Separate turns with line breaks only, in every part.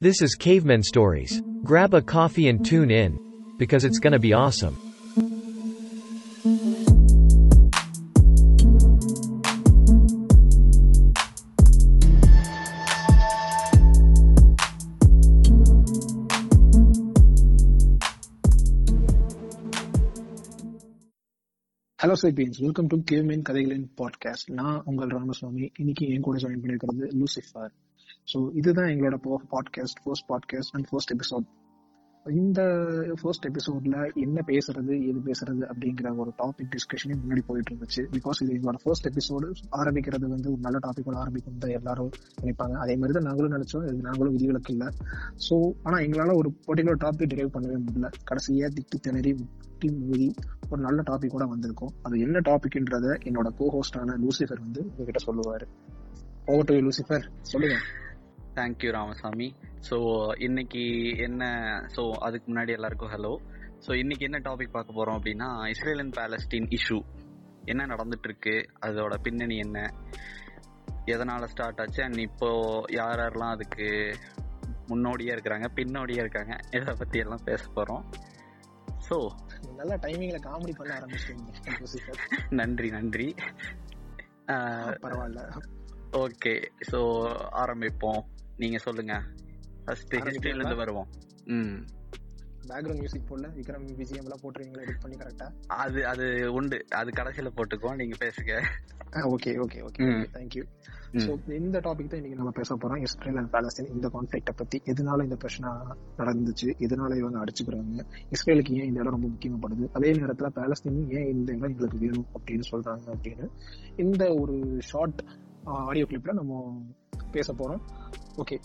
This is Cavemen Stories. Grab a coffee and tune in. Because it's gonna be awesome.
Hello sapiens welcome to caveman கதைகளின் podcast நான் உங்கள் ராமசுவாமி இன்னைக்கு என் கூட join பண்ணியிருக்கிறது Lucifer so இதுதான் எங்களோட podcast first podcast and first episode இந்த first எபிசோட்ல என்ன பேசுறது எது பேசுறது அப்படிங்கிற ஒரு டாபிக் டிஸ்கஷனே முன்னாடி போயிட்டு இருந்துச்சு பிகாஸ் இது எங்களோட ஃபர்ஸ்ட் எபிசோடு ஆரம்பிக்கிறது வந்து ஒரு நல்ல டாபிக்கோட ஆரம்பிக்கும் தான் எல்லாரும் நினைப்பாங்க. அதே மாதிரி தான் நாங்களும் நினைச்சோம் இது நாங்களும் விதிவிலக்கு இல்லை. ஸோ ஆனால் எங்களால் ஒரு பர்டிகுலர் டாபிக் டிரைவ் பண்ணவே முடியல. கடைசியாக திட்டு திணறி முட்டி மூடி ஒரு நல்ல டாபிக் கூட வந்திருக்கும். அது என்ன டாபிக்ன்றத என்னோட கோஹோஸ்டான லூசிஃபர் வந்து உங்ககிட்ட சொல்லுவார். ஓவர் டு லூசிஃபர் சொல்லுங்க.
தேங்க்யூ ராமசாமி ஸோ இன்னைக்கு என்ன ஸோ அதுக்கு முன்னாடி எல்லாருக்கும் ஹலோ ஸோ இன்னைக்கு என்ன டாபிக் பார்க்க போறோம் அப்படின்னா இஸ்ரேல் அண்ட் பேலஸ்டீன் இஷ்யூ என்ன நடந்துட்டு இருக்கு அதோட பின்னணி என்ன? எதனால ஸ்டார்ட் ஆச்சு? அண்ட் இப்போ யார் யாரெல்லாம் அதுக்கு முன்னோடியா இருக்கிறாங்க பின்னோடியா இருக்காங்க இதை பத்தி எல்லாம் பேச போறோம்? ஸோ
நல்ல டைமிங்ல காமெடி பண்ண ஆரம்பிச்சிட்டீங்க
நன்றி நன்றி.
பரவாயில்ல.
ஓகே ஸோ ஆரம்பிப்போம். நீங்க சொல்லுங்க. ஃபர்ஸ்ட் ஹிஸ்டரியில இருந்து வருவோம். ம்.
பேக்ரவுண்ட் மியூசிக் போடல விக்ரம் பிஜிஎம் எல்லாம் போட்டுருவீங்களா எடிட் பண்ணி கரெக்டா
அது அது உண்டு. அது கடைசியில போட்டுக்குவோம். நீங்க பேசுங்க.
Okay okay okay
hmm. Thank you
hmm. So இந்த டாபிக் தான் இன்னைக்கு நம்ம பேச போறோம். இஸ்ரேல் அண்ட் பாலஸ்தீன் இந்த கான்ஃபிளிக்ட பத்தி. எதனால இந்த பிரச்சனை நடந்துச்சு? எதனால இவங்க அடிச்சுக்கிறாங்க? இஸ்ரேலுக்கு ஏன் இந்த இடம் ரொம்ப முக்கியமாப்படுது? அதே நேரத்துல பாலஸ்தீன் ஏன் இந்த இடம் எங்களுக்கு வேணும் அப்படின்னு சொல்றாங்க அப்படின்னு. இந்த ஒரு ஷார்ட் ஆடியோ கிளிப்பில் நம்ம பேச போகிறோம் ஓகே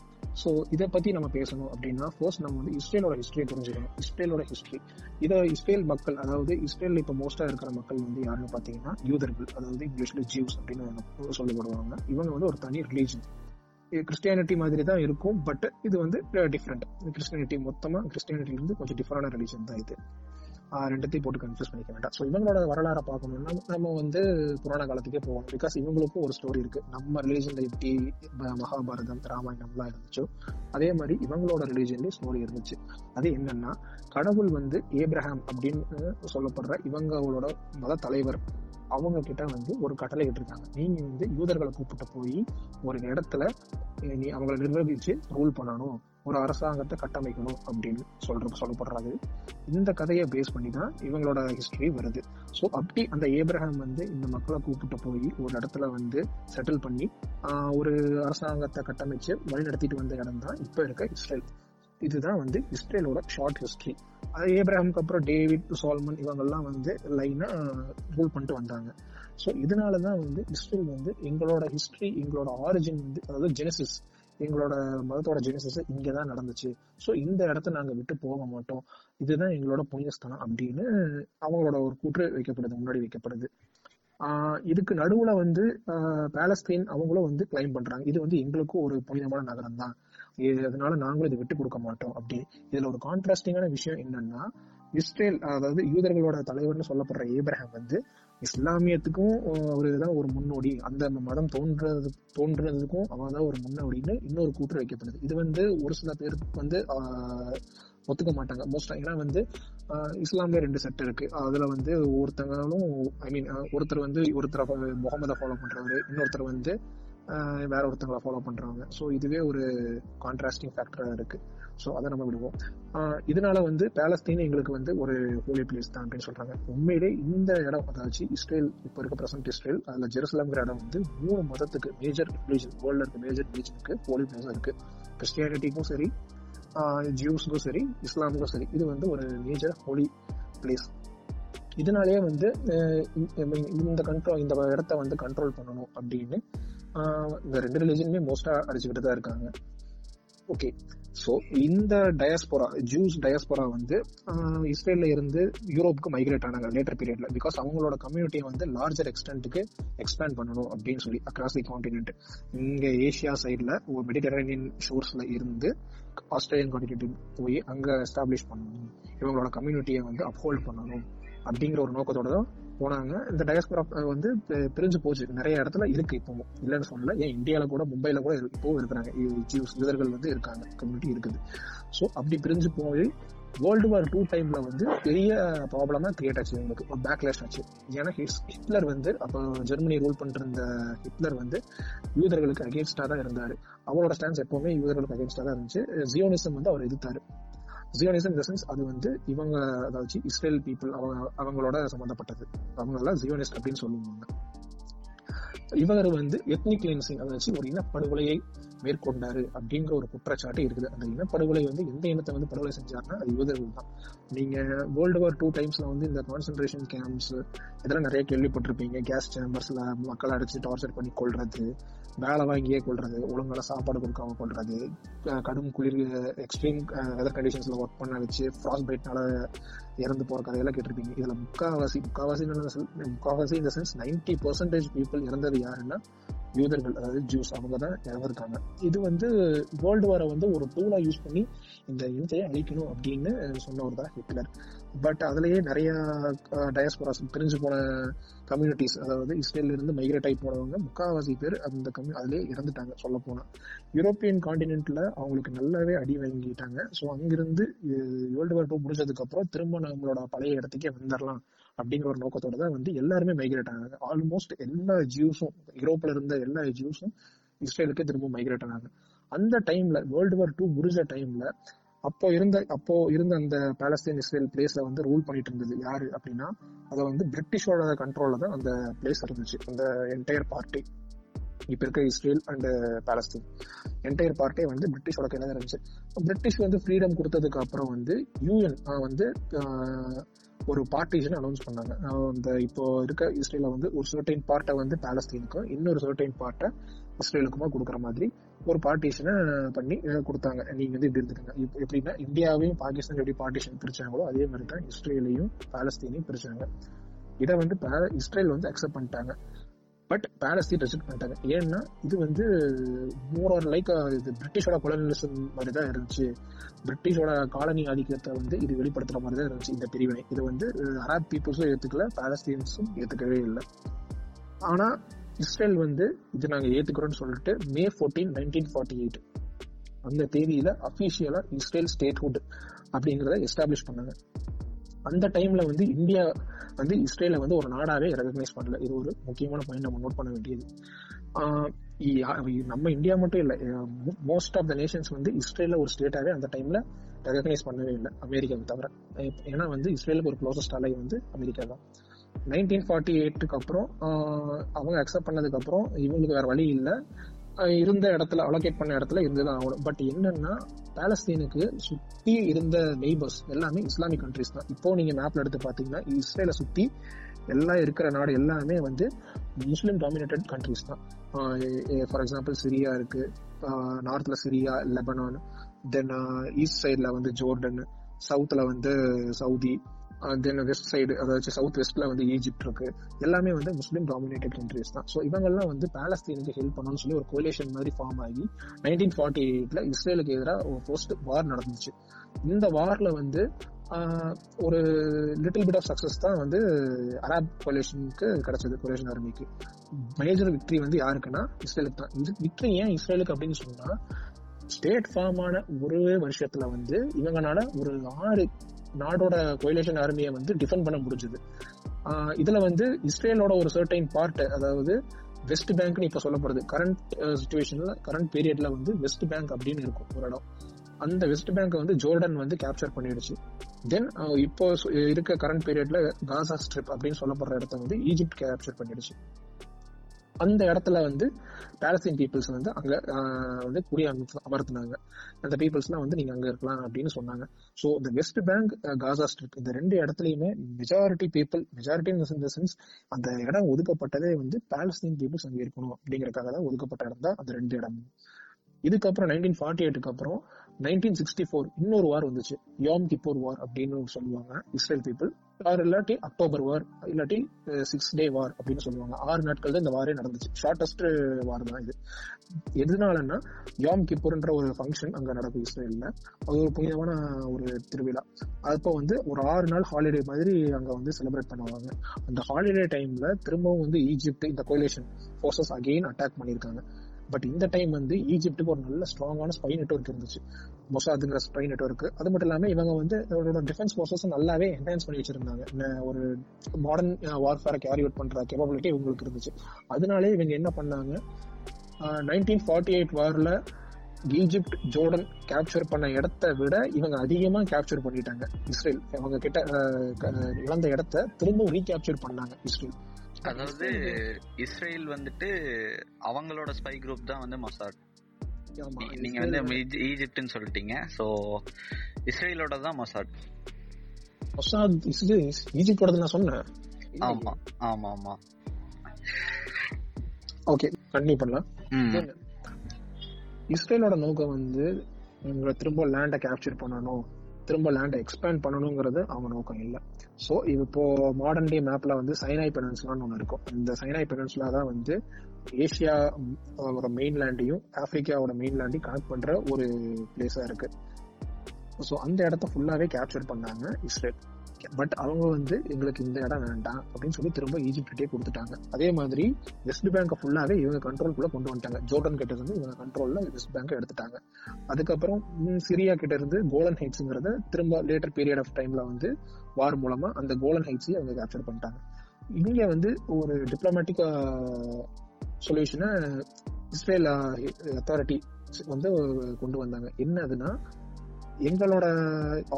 ஸோ இதை பற்றி நம்ம பேசணும் அப்படின்னா ஃபர்ஸ்ட் நம்ம வந்து இஸ்ரேலோட ஹிஸ்ட்ரியை தெரிஞ்சுக்கணும் இஸ்ரேலோட ஹிஸ்ட்ரி இதை இஸ்ரேல் மக்கள் அதாவது இஸ்ரேலில் இப்போ மோஸ்ட்டாக இருக்கிற மக்கள் வந்து யாருன்னு பார்த்தீங்கன்னா யூதர்கள் அதாவது இங்கிலீஷ்ல ஜீவ்ஸ் அப்படின்னு சொல்லப்படுவாங்க. இவங்க வந்து ஒரு தனி ரிலீஜன் கிறிஸ்டியானிட்டி மாதிரி தான் இருக்கும் பட் இது வந்து டிஃப்ரெண்ட் கிறிஸ்டியானிட்டி மொத்தமாக கிறிஸ்டியானிட்டிலிருந்து கொஞ்சம் டிஃப்ரெண்டான ரிலீஜன் தான் இது. ரெண்டுத்தையும் போட்டு கன்ஃபியூஸ் பண்ணிக்க வேண்டாம். ஸோ இவங்களோட வரலாறை பார்க்கணும்னா நம்ம வந்து புராண காலத்துக்கே போவோம் பிகாஸ் இவங்களுக்கும் ஒரு ஸ்டோரி இருக்கு. நம்ம ரிலீஜன்ல எப்படி மகாபாரதம் ராமாயணம்லாம் இருந்துச்சோ அதே மாதிரி இவங்களோட ரிலீஜன்லயும் ஸ்டோரி இருந்துச்சு. அது என்னன்னா கடவுள் வந்து ஏப்ரஹாம் அப்படின்னு சொல்லப்படுற இவங்களோட மத தலைவர் அவங்க கிட்ட வந்து ஒரு கட்டளை இருக்காங்க நீங்க வந்து யூதர்களை கூப்பிட்டு போய் ஒரு இடத்துல நீ அவங்களை நிர்வகிச்சு ரூல் பண்ணணும். ஒரு அரசாங்கத்தை கட்டமைக்கணும் அப்படின்னு சொல்ற சொல்லப்படுறாரு இந்த கதையை பேஸ் பண்ணி தான் இவங்களோட ஹிஸ்டரி வருது. ஸோ அப்படி அந்த ஏப்ரஹாம் வந்து இந்த மக்களை கூப்பிட்டு போய் ஒரு இடத்துல வந்து செட்டில் பண்ணி ஒரு அரசாங்கத்தை கட்டமைச்சு வழி நடத்திட்டு வந்த இடம் தான் இப்போ இருக்க இஸ்ரேல். இதுதான் வந்து இஸ்ரேலோட ஷார்ட் ஹிஸ்டரி அது ஏப்ரஹாமுக்கு அப்புறம் டேவிட் சால்மன் இவங்கெல்லாம் வந்து லைனா ரூல் பண்ணிட்டு வந்தாங்க. ஸோ இதனால தான் வந்து இஸ்ரேல் வந்து எங்களோட ஹிஸ்டரி எங்களோட ஆரிஜின் வந்து அதாவது ஜெனசிஸ் எங்களோட மதத்தோட ஜெனிசஸ் இங்கே தான் நடந்துச்சு. ஸோ இந்த இடத்த நாங்கள் விட்டு போக மாட்டோம். இதுதான் எங்களோட புனிதஸ்தானம் அப்படின்னு அவங்களோட ஒரு கூற்று வைக்கப்படுது முன்னாடி வைக்கப்படுது. ஆஹ் இதுக்கு நடுவுல வந்து ஆஹ் அவங்களும் வந்து கிளைம் பண்றாங்க. இது வந்து எங்களுக்கும் ஒரு புனிதமான நகரம் தான் அதனால நாங்களும் இதை விட்டு கொடுக்க மாட்டோம். அப்படி இதுல ஒரு கான்ட்ராஸ்டிங்கான விஷயம் என்னன்னா இஸ்ரேல் அதாவது யூதர்களோட தலைவர்னு சொல்லப்படுற ஏப்ரஹாம் வந்து இஸ்லாமியத்துக்கும் ஒரு தான் ஒரு முன்னோடி. அந்த மதம் தோன்றது தோன்றதுக்கும் அவன் தான் ஒரு முன்னோடின்னு இன்னொரு கூற்று வைக்கப்படுது இது வந்து ஒரு சில பேருக்கு வந்து ஒத்துக்க மாட்டாங்க. மோஸ்ட் ஏன்னா வந்து இஸ்லாமிய ரெண்டு செட் இருக்கு. அதுல வந்து ஒருத்தங்களும் ஐ மீன் ஒருத்தர் வந்து ஒருத்தரை முகமதை ஃபாலோ பண்றவரு இன்னொருத்தர் வந்து வேற ஒருத்தங்களை ஃபாலோ பண்றவங்க. ஸோ இதுவே ஒரு கான்ட்ராஸ்டிங் ஃபேக்டரா இருக்கு. ஸோ அதை நம்ம விடுவோம். இதனால வந்து பேலஸ்தீன் எங்களுக்கு வந்து ஒரு ஹோலி பிளேஸ் தான் அப்படின்னு சொல்றாங்க. உண்மையிலே இந்த இடம் அதாச்சு இஸ்ரேல் இப்போ இருக்க பிரசன்ட் இஸ்ரேல் அதுல ஜெருசலம்ங்கிற இடம் வந்து மூணு மதத்துக்கு மேஜர் ரிலீஜன் வேர்ல்ட்ல இருக்க மேஜர் ரிலீஜனுக்கு ஹோலி பிளேஸா இருக்கு. கிறிஸ்டியானிட்டிக்கும் சரி ஜியூஸ்க்கும் சரி இஸ்லாமுக்கும் சரி இது வந்து ஒரு மேஜர் ஹோலி பிளேஸ் இதனாலேயே வந்து இந்த- இந்த கண்ட்ரோல் இந்த இடத்த வந்து கண்ட்ரோல் பண்ணணும் அப்படின்னு இந்த ரெண்டு ரிலீஜனுமே மோஸ்டா அடிச்சுக்கிட்டு தான் இருக்காங்க. ஓகே ஸோ இந்த டயஸ்போரா ஜூஸ் டயஸ்போரா வந்து ஆஹ் இஸ்ரேல்ல இருந்து யூரோப்புக்கு மைக்ரேட் ஆனாங்க லேட்டர் பீரியட்ல பிகாஸ் அவங்களோட கம்யூனிட்டியை வந்து லார்ஜர் எக்ஸ்டென்ட்டுக்கு எக்ஸ்பேண்ட் பண்ணணும் அப்படின்னு சொல்லி அக்ராஸ் தி காண்டினென்ட் இங்க ஏஷியா சைட்ல ஒரு மெடிட்டரேனியன் ஷோர்ஸ்ல இருந்து ஆஸ்திரேலியன் காண்டினென்ட் போய் அங்க எஸ்டாப்ளிஷ் பண்ணணும். இவங்களோட கம்யூனிட்டியை வந்து அப்ஹோல்ட் பண்ணணும் அப்படிங்கிற ஒரு நோக்கத்தோட தான் போனாங்க. இந்த டயஸ்போரா வந்து பிரிஞ்சு போச்சு. நிறைய இடத்துல இருக்கு இப்பவும் இல்லைன்னு சொல்லல. ஏன் இந்தியால கூட மும்பைல கூட இப்பவும் இருக்கிறாங்க. ஜூஸ் யூதர்கள் வந்து இருக்காங்க. கம்யூனிட்டி இருக்குது. ஸோ அப்படி பிரிஞ்சு போய் வேர்ல்டு வார் டூ டைம்ல வந்து பெரிய ப்ராப்ளமா கிரியேட் ஆச்சு இவங்களுக்கு. ஒரு பேக்லேஷ் ஆச்சு. ஏன்னா ஹிஸ்- ஹிட்லர் வந்து அப்போ ஜெர்மனி ரூல் பண்ணிட்டு இருந்த ஹிட்லர் வந்து யூதர்களுக்கு அகேன்ஸ்டா தான் இருந்தாரு. அவரோட ஸ்டான்ஸ் எப்பவுமே யூதர்களுக்கு அகேன்ஸ்டா தான் இருந்துச்சு. ஜியோனிசம் வந்து அவர் எதிர்த்தாரு. ஜியோனிசம் இந்த சென்ஸ் அது வந்து இவங்க அதாவது இஸ்ரேல் பீப்புள் அவங்க அவங்களோட சம்பந்தப்பட்டது. அவங்க எல்லாம் ஜியோனிஸ்ட் அப்படின்னு சொல்லுவாங்க. இவர் வந்து எத்னிக் கிளீன்சிங் அதை ஒரு இனப்படுகொலையை மேற்கொண்டாரு அப்படிங்கிற ஒரு குற்றச்சாட்டு இருக்குது. அந்த இனப்படுகொலை வந்து எந்த இனத்தை வந்து படுகொலை செஞ்சாருன்னா அது யூதர்கள் தான். நீங்க வேர்ல்டு வார் டூ டைம்ஸ்ல வந்து இந்த கான்சென்ட்ரேஷன் கேம்ப்ஸ் இதெல்லாம் நிறைய கேள்விப்பட்டிருப்பீங்க. கேஸ் சேம்பர்ஸ்ல மக்களை அடிச்சு டார்ச்சர் பண்ணி கொள்றது வேலை வாங்கியே கொள்றது ஒழுங்கான சாப்பாடு கொடுக்காம கொள்றது கடும் குளிர் எக்ஸ்ட்ரீம் வெதர் கண்டிஷன்ஸ்ல ஒர்க் பண்ண வச்சு ஃப்ராஸ்ட் பைட்னால இறந்து போற கதையெல்லாம் கேட்டிருப்பீங்க. இதுல முக்காவாசி முக்காவாசி முக்காவாசி இந்த சென்ஸ் நைன்டி பர்சன்டேஜ் பீப்புள் இறந்தது யாருன்னா யூதர்கள் அதாவது ஜூஸ் அவங்க தான் இறந்துருக்காங்க இது வந்து வேர்ல்டு வாரை வந்து ஒரு டூலா யூஸ் பண்ணி இந்த இனத்தையே அழிக்கணும் அப்படின்னு சொன்னவர் தான் ஹிட்லர். பட் அதுலயே நிறைய டயஸ்போராஸ் பிரிஞ்சு போன கம்யூனிட்டிஸ் அதாவது இஸ்ரேல்ல இருந்து மைக்ரேட் ஆகி போனவங்க முக்காவாசி பேர் அந்த கம்யூ அதுலயே இறந்துட்டாங்க சொல்ல போனா யூரோப்பியன் காண்டினென்ட்ல அவங்களுக்கு நல்லாவே அடி வாங்கிட்டாங்க. ஸோ அங்கிருந்து வேர்ல்டு வார் டூ முடிஞ்சதுக்கு அப்புறம் நம்மளோட பழைய இடத்துக்கே வந்துடலாம் அப்படிங்கிற ஒரு நோக்கத்தோட தான் வந்து எல்லாருமே மைக்ரேட் ஆனாங்க. ஆல்மோஸ்ட் எல்லா ஜியூஸும் யூரோப்ல இருந்த எல்லா ஜியூஸும் இஸ்ரேலுக்கு திரும்ப மைக்ரேட் ஆனாங்க. அந்த டைம்ல வேர்ல்டு வார் டூ முடிஞ்ச டைம்ல அப்போ இருந்த அப்போ இருந்த அந்த பாலஸ்தீன் இஸ்ரேல் பிளேஸ்ல வந்து ரூல் பண்ணிட்டு இருந்தது யாரு அப்படின்னா அதை வந்து பிரிட்டிஷோட கண்ட்ரோல்ல தான் அந்த பிளேஸ் இருந்துச்சு. அந்த என்டையர் பார்ட்டி இப்போ இருக்க இஸ்ரேல் அண்ட் பாலஸ்தீன் என்டையர் பார்ட்டே வந்து பிரிட்டிஷோட கையில தான் இருந்துச்சு. பிரிட்டிஷ் வந்து ஃப்ரீடம் கொடுத்ததுக்கு அப்புறம் வந்து யூஎன் வந்து ஒரு பார்ட்டிஷன் அனௌன்ஸ் பண்ணாங்க. அந்த இப்போ இருக்க இஸ்ரேல வந்து ஒரு சர்டைன் பார்ட்டை வந்து பாலஸ்தீனுக்கும் இன்னொரு சர்டைன் பார்ட்டை இஸ்ரேலுக்குமா கொடுக்குற மாதிரி ஒரு பார்ட்டிஷனை பண்ணி கொடுத்தாங்க. நீங்க வந்து இப்படி இருந்துக்கங்க. இப்போ எப்படின்னா இந்தியாவையும் பாகிஸ்தான் எப்படி பார்ட்டிஷன் பிரிச்சாங்களோ அதே மாதிரி தான் இஸ்ரேலையும் பாலஸ்தீனையும் பிரிச்சாங்க. இதை வந்து இஸ்ரேல் வந்து அக்செப்ட் பண்ணிட்டாங்க. பட் பாலஸ்தீன் ரிஜெக்ட் பண்ணிட்டாங்க. ஏன்னா இது வந்து மோர் ஆர் லைக் இது பிரிட்டிஷோட கொலனிசம் மாதிரி தான் இருந்துச்சு. பிரிட்டிஷோட காலனி ஆதிக்கத்தை வந்து இது வெளிப்படுத்துற மாதிரி தான் இருந்துச்சு இந்த பிரிவினை. இது வந்து அராப் பீப்புள்ஸும் ஏத்துக்கல பாலஸ்தீன்ஸும் ஏத்துக்கவே இல்லை. ஆனா இஸ்ரேல் வந்து இது நாங்க ஏத்துக்கிறோம்னு சொல்லிட்டு May fourteen nineteen forty eight அந்த தேதியில அபிஷியலா இஸ்ரேல் ஸ்டேட்ஹுட் அப்படிங்கறத எஸ்டாப்ளிஷ் பண்ணாங்க. அந்த டைம்ல வந்து இந்தியா வந்து இஸ்ரேல வந்து ஒரு நாடாவே ரெகக்னைஸ் பண்ணல. இது ஒரு முக்கியமான பாயிண்ட் நம்ம நோட் பண்ண வேண்டியது. நம்ம இந்தியா மட்டும் இல்ல மோஸ்ட் ஆஃப் த நேஷன்ஸ் வந்து இஸ்ரேல ஒரு ஸ்டேட்டாவே அந்த டைம்ல ரெகக்னைஸ் பண்ணவே இல்லை அமெரிக்காவை தவிர. ஏன்னா வந்து இஸ்ரேலுக்கு ஒரு க்ளோசஸ்ட் அலை வந்து அமெரிக்கா தான். நைன்டீன் ஃபார்ட்டி எயிட்டுக்கு அப்புறம் அவங்க அக்செப்ட் பண்ணதுக்கு அப்புறம் இவங்களுக்கு வேற வழி இல்லை. இருந்த இடத்துல அலோகேட் பண்ண இடத்துல இருந்துதான் ஆகணும். பட் என்னன்னா பாலஸ்தீனுக்கு சுத்தி இருந்த நெய்பர்ஸ் எல்லாமே இஸ்லாமிக் கண்ட்ரிஸ் தான். இப்போ நீங்க மேப்ல எடுத்து பாத்தீங்கன்னா இஸ்ரேலை சுத்தி எல்லாம் இருக்கிற நாடு எல்லாமே வந்து முஸ்லிம் டாமினேட்டட் கண்ட்ரிஸ் தான். ஃபார் எக்ஸாம்பிள் சிரியா இருக்கு. நார்த்ல சிரியா லெபனான் தென் ஈஸ்ட் சைட்ல வந்து ஜோர்டன் சவுத்ல வந்து சவுதி தென் வெஸ்ட் சைடு அதாவது சவுத் வெஸ்ட்ல வந்து ஈஜிப்ட் இருக்கு. எல்லாமே வந்து முஸ்லீம் டாமினேட்டட் கண்ட்ரிஸ் தான். ஸோ இவங்கெல்லாம் வந்து பாலஸ்தீனுக்கு ஹெல்ப் பண்ணணும்னு சொல்லி ஒரு கோலேஷன் மாதிரி ஃபார்ம் ஆகி நைன்டீன் ஃபார்ட்டி எயிட்ல இஸ்ரேலுக்கு எதிராக ஒரு ஃபர்ஸ்ட் வார் நடந்துச்சு. இந்த வார்ல வந்து uh, ஒரு லிட்டில் பிட் ஆஃப் சக்சஸ் தான் வந்து அராப் கொலேஷனுக்கு கிடைச்சது கொலேஷன் ஆர்மிக்கு மேஜர் விக்ட்ரி வந்து யாருக்குன்னா இஸ்ரேலுக்கு தான். விக்ட்ரி ஏன் இஸ்ரேலுக்கு அப்படின்னு சொன்னா ஸ்டேட் ஃபார்மான ஒரே வருஷத்துல வந்து இவங்கனால ஒரு ஆறு நாடோட கோயிலேஷன் ஆர்மியை வந்து டிஃபெண்ட் பண்ண முடிஞ்சது. இதுல வந்து இஸ்ரேலோட ஒரு சர்டைன் பார்ட் அதாவது வெஸ்ட் பேங்க்னு இப்போ சொல்லப்படுது. கரண்ட் சுச்சுவேஷன்ல கரண்ட் பீரியட்ல வந்து வெஸ்ட் பேங்க் அப்படின்னு இருக்கும் ஒரு இடம். அந்த வெஸ்ட் பேங்க் வந்து ஜோர்டன் வந்து கேப்சர் பண்ணிடுச்சு. தென் இப்போ இருக்க கரண்ட் பீரியட்ல காசா ஸ்ட்ரிப் அப்படின்னு சொல்லப்படுற இடத்த வந்து ஈஜிப்ட் கேப்சர் பண்ணிடுச்சு. அந்த இடத்துல வந்து பேலஸ்தீன் பீப்புள்ஸ் வந்து அங்க வந்து குடி அமர்த்தினாங்க. அந்த பீப்புள்ஸ்லாம் வந்து நீங்க அங்க இருக்கலாம் அப்படின்னு சொன்னாங்க. ஸோ இந்த வெஸ்ட் பேங்க் காசா ஸ்ட்ரிப் இந்த ரெண்டு இடத்துலயுமே மெஜாரிட்டி பீப்புள் மெஜாரிட்டி இந்த சென்ஸ் அந்த இடம் ஒதுக்கப்பட்டதே வந்து பேலஸ்தீன் பீப்புள்ஸ் அங்கே இருக்கணும் அப்படிங்கறதுக்காக தான் ஒதுக்கப்பட்ட இடம் தான் அந்த ரெண்டு இடம். இதுக்கப்புறம் நைன்டீன் ஃபார்ட்டி எயிட்டுக்கு அப்புறம் நைன்டீன் சிக்ஸ்டி ஃபோர் இன்னொரு வார் வந்துச்சு. யோம் கிப்போர் வார் அப்படின்னு சொல்லுவாங்க இஸ்ரேல் பீப்புள் ஆர் இல்லாட்டி அக்டோபர் வார் இல்லாட்டி சிக்ஸ் டே வார் அப்படின்னு சொல்லுவாங்க. ஆறு நாட்கள் தான் இந்த வாரே நடந்துச்சு. ஷார்டஸ்ட் வார் தான் இது. எதனாலன்னா யோம் கிப்போர்ன்ற ஒரு ஃபங்க்ஷன் அங்க நடக்கும் இஸ்ரேல்ல. அது ஒரு புனிதமான ஒரு திருவிழா. அப்போ வந்து ஒரு ஆறு நாள் ஹாலிடே மாதிரி அங்க வந்து செலிப்ரேட் பண்ணுவாங்க. அந்த ஹாலிடே டைம்ல திரும்பவும் வந்து ஈஜிப்ட் இந்த கோயிலேஷன் ஃபோர்ஸஸ் அகெயின் அட்டாக் பண்ணியிருக்காங்க. பட் இந்த டைம் வந்து ஈஜிப்டுக்கு ஒரு நல்ல ஸ்ட்ராங்கான ஸ்பை நெட்ஒர்க் இருந்துச்சு. மொசாதுங்கிற ஸ்பை நெட்ஒர்க் அது மட்டும் இல்லாம இவங்க வந்து அவரோட டிஃபென்ஸ் ஃபோர்ஸஸ் நல்லாவே என்ஹான்ஸ் பண்ணி வச்சிருந்தாங்க. ஒரு மாடர்ன் வார்ஃபேரை கேரி அவுட் பண்ற கேப்பபிலிட்டி இவங்களுக்கு இருந்துச்சு. அதனாலே இவங்க என்ன பண்ணாங்க? நைன்டீன் ஃபார்ட்டி எயிட் வார்ல ஈஜிப்ட் ஜோர்டன் கேப்சர் பண்ண இடத்த விட இவங்க அதிகமா கேப்சர் பண்ணிட்டாங்க. இஸ்ரேல். அவங்க கிட்ட க- இழந்த இடத்த திரும்பவும் ரீகேப்சர் பண்ணாங்க இஸ்ரேல்.
அதாவது இஸ்ரேல் வந்துட்டு அவங்களோட ஸ்பை குரூப் தான் வந்து மொசாட். நீங்க வந்து ஈஜி- ஈஜிப்ட்னு சொல்லிட்டீங்க. சோ இஸ்ரேலோட தான் மொசாட்.
மொசாத் இது ஈஜிப்டோடது நான் சொன்னேன்.
ஆமா ஆமா ஆமா.
ஓகே கண்டினியூ பண்ணலாம். இஸ்ரேலோட நோக்கம் வந்து இவங்களை திரும்ப லேண்டை கேப்சர் பண்ணணும். திரும்ப லேண்டை எக்ஸ்பேண்ட் பண்ணணுங்கிறது அவங்க நோக்கம் இல்லை. ஸோ இப்போ மாடர்ன் டே மேப்ல வந்து சைனாய் பெனன்ஸ்லான்னு ஒன்று இருக்கும். இந்த சைனாய் பெனன்ஸ்லா தான் வந்து ஏசியா மெயின்லேண்டையும் ஆப்பிரிக்காவோட மெயின்லேண்டையும் கனெக்ட் பண்ற ஒரு பிளேஸா இருக்கு. ஸோ அந்த இடத்த ஃபுல்லாவே கேப்சர் பண்ணாங்க இஸ்ரேல். பட் அவங்க வந்து எங்களுக்கு இந்த இடம் வேண்டாம் அப்படின்னு சொல்லி திரும்ப ஈஜிப்டே கொடுத்துட்டாங்க. அதே மாதிரி வெஸ்ட் பேங்கை ஃபுல்லாகவே இவங்க கண்ட்ரோல்குள்ள கொண்டு வந்துட்டாங்க. ஜோர்டன் கிட்ட இருந்து இவங்க கண்ட்ரோல்ல வெஸ்ட் பேங்கை எடுத்துட்டாங்க. அதுக்கப்புறம் சிரியா கிட்ட இருந்து கோலன் ஹைட்ஸ்ங்கிறத திரும்ப லேட்டர் பீரியட் ஆஃப் டைம்ல வந்து வார் மூலமா அந்த கோலன் ஹைட்ஸையும் அவங்க கேப்சர் பண்ணிட்டாங்க. இங்க வந்து ஒரு டிப்ளமேட்டிக் சொல்யூஷனை இஸ்ரேல் அத்தாரிட்டி வந்து கொண்டு வந்தாங்க. என்னதுன்னா எங்களோட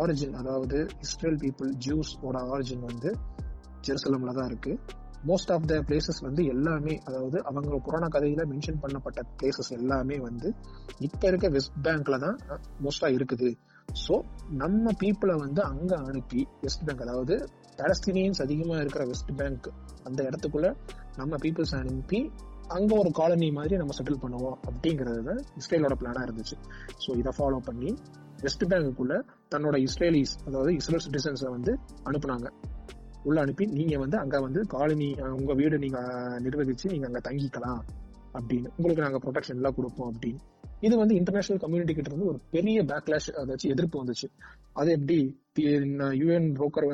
ஆரிஜின் அதாவது இஸ்ரேல் பீப்புள் ஜூஸ் ஓட ஆரிஜின் வந்து ஜெருசலம்ல தான் இருக்கு. மோஸ்ட் ஆஃப் த பிளேசஸ் வந்து எல்லாமே அதாவது அவங்க புராண கதையில மென்ஷன் பண்ணப்பட்ட பிளேசஸ் எல்லாமே வந்து இப்ப இருக்க வெஸ்ட் பேங்க்ல தான் மோஸ்டா இருக்குது. ஸோ நம்ம பீப்புளை வந்து அங்க அனுப்பி வெஸ்ட் பேங்க் அதாவது பாலஸ்தீனியன்ஸ் அதிகமா இருக்கிற வெஸ்ட் பேங்க் அந்த இடத்துக்குள்ள நம்ம பீப்புள்ஸ் அனுப்பி அங்க ஒரு காலனி மாதிரி நம்ம செட்டில் பண்ணுவோம் அப்படிங்கிறது தான் இஸ்ரேலோட பிளானா இருந்துச்சு. ஸோ இதை ஃபாலோ பண்ணி வெஸ்ட் பேங்குக்குள்ள தன்னோட இஸ்ரேலிஸ் அதாவது இஸ்ரேல் சிட்டிசன்ஸை வந்து அனுப்புனாங்க. உள்ள அனுப்பி நீங்க வந்து அங்க வந்து காலனி உங்க வீடு நீங்க நிர்வகிச்சு நீங்க அங்க தங்கிக்கலாம் அப்படின்னு. உங்களுக்கு நாங்க ப்ரொடெக்ஷன் எல்லாம் கொடுப்போம் அப்படின்னு. இது வந்து இன்டர்நேஷனல் கம்யூனிட்டி கிட்ட இருந்து ஒரு பெரிய பேக்லாஷ் அதாச்சும் எதிர்ப்பு வந்துச்சு. அது எப்படி? யூஎன் புரோக்கர்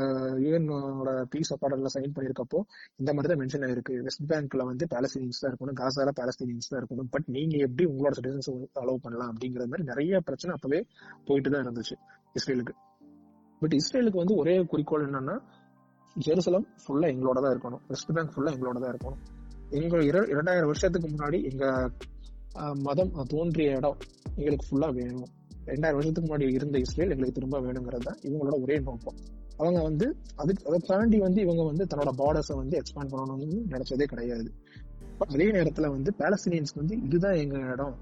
யூஎனோட பீஸ் அக்கார்டர்ல சைன் பண்ணிருக்கப்போ இந்த மாதிரி தான் மென்ஷன் ஆயிருக்கு. வெஸ்ட் பேங்க்ல வந்து பாலஸ்தீனியன்ஸ் தான் இருக்கணும் காசால பாலஸ்தீனியன்ஸ் தான் இருக்கணும். பட் நீங்க எப்படி உங்களோட சிட்டிசன்ஸ் அலோவ் பண்ணலாம் அப்படிங்கிற மாதிரி நிறைய பிரச்சனை அப்பவே போயிட்டு தான் இருந்துச்சு இஸ்ரேலுக்கு. பட் இஸ்ரேலுக்கு வந்து ஒரே குறிக்கோள் என்னன்னா ஜெருசலம் ஃபுல்லா எங்களோட தான் இருக்கணும். வெஸ்ட் பேங்க் ஃபுல்லா எங்களோட தான் இருக்கணும். எங்க இர- இரண்டாயிரம் வருஷத்துக்கு முன்னாடி எங்க மதம் தோன்றிய இடம் எங்களுக்கு ஃபுல்லா வேணும். ரெண்டாயிரம் வருஷத்துக்கு முன்னாடி இருந்த இஸ்ரேல் எங்களுக்கு திரும்ப வேணுங்கிறது தான் இவங்களோட ஒரே நோக்கம். அவங்க வந்து அதுக்கு அதை தாண்டி வந்து இவங்க வந்து தன்னோட பார்டர்ஸை வந்து எக்ஸ்பேண்ட் பண்ணணும்னு நினைச்சதே கிடையாது. அதே நேரத்துல வந்து பாலஸ்தீனியன்ஸ்க்கு வந்து இதுதான் எங்க இடம்.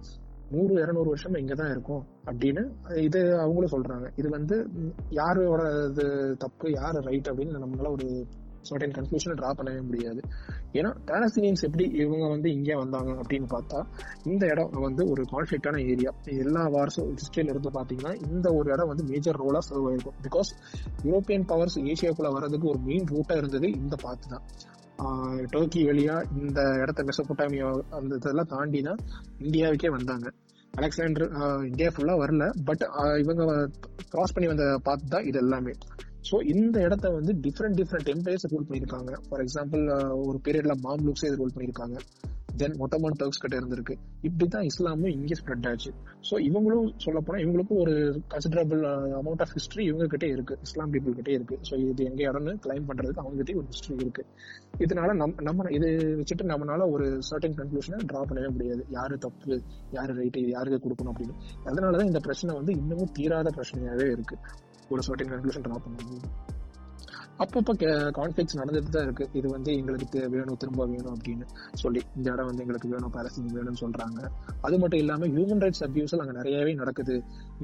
நூறு இருநூறு வருஷம் இங்க தான் இருக்கும் அப்படின்னு இது அவங்களும் சொல்றாங்க. இது வந்து யாரோட இது தப்பு யாரு ரைட் அப்படின்னு நம்மளால ஒரு சர்டன் கன்க்ளூஷன் ட்ரா பண்ணவே முடியாது. ஏன்னா பேலஸ்தீனியன்ஸ் எப்படி இவங்க வந்து இங்கே வந்தாங்க அப்படின்னு பார்த்தா இந்த இடம் வந்து ஒரு கான்ஃபிளிக்டான ஏரியா எல்லா வார்ஸும் ஹிஸ்டரியில் இருந்து பார்த்தீங்கன்னா இந்த ஒரு இடம் வந்து மேஜர் ரோலாக சர்வ் ஆயிருக்கும். பிகாஸ் யூரோப்பியன் பவர்ஸ் ஏசியாக்குள்ளே வர்றதுக்கு ஒரு மெயின் ரூட்டாக இருந்தது இந்த பார்த்து தான். ஆஹ் டர்க்கி வழியா இந்த இடத்த மெசபொட்டாமியா அந்த இதெல்லாம் தாண்டி தான் இந்தியாவுக்கே வந்தாங்க. அலெக்சாண்டர் இந்தியா ஃபுல்லா வரல. பட் இவங்க கிராஸ் பண்ணி வந்த பார்த்து தான் இது எல்லாமே. ஸோ இந்த இடத்த வந்து டிஃப்ரெண்ட் டிஃப்ரெண்ட் எம்பையர்ஸ் ரூல் பண்ணியிருக்காங்க. ஃபார் எக்ஸாம்பிள் ஒரு பீரியட்ல மாம்லுக்ஸே ரூல் பண்ணியிருக்காங்க. தென் ஒட்டமான் டர்க்ஸ் கிட்ட இருந்திருக்கு. இப்படிதான் இஸ்லாமும் இங்கே ஸ்ப்ரெட் ஆச்சு. ஸோ இவங்களும் சொல்ல போனா இவங்களுக்கும் ஒரு கன்சிடரபிள் அமௌண்ட் ஆஃப் ஹிஸ்டரி இவங்க கிட்டே இருக்கு. இஸ்லாம் பீப்புள் கிட்டே இருக்கு. ஸோ இது எங்க இடம்னு கிளைம் பண்றதுக்கு அவங்க கிட்டே ஒரு ஹிஸ்டரி இருக்கு. இதனால நம் நம்ம இது வச்சுட்டு நம்மளால ஒரு சர்டன் கன்க்ளூஷனை டிரா பண்ணவே முடியாது. யாரு தப்பு யாரு ரைட்டு யாருக்கு கொடுக்கணும் அப்படின்னு. அதனாலதான் இந்த பிரச்சனை வந்து இன்னமும் தீராத பிரச்சனையாவே இருக்கு. ஒரு சர்டன் கன்க்ளூஷன் ட்ரா பண்ணணும் அப்பப்போ கான்ஃபிளிக்ஸ் நடந்துட்டு தான் இருக்கு. இது வந்து எங்களுக்கு வேணும் திரும்ப வேணும் அப்படின்னு சொல்லி இந்த இடம் வந்து எங்களுக்கு வேணும் பாலஸ்தீன் வேணும்னு சொல்றாங்க. அது மட்டும் இல்லாம ஹியூமன் ரைட்ஸ் அபியூஸ் அங்கே நிறையவே நடக்குது.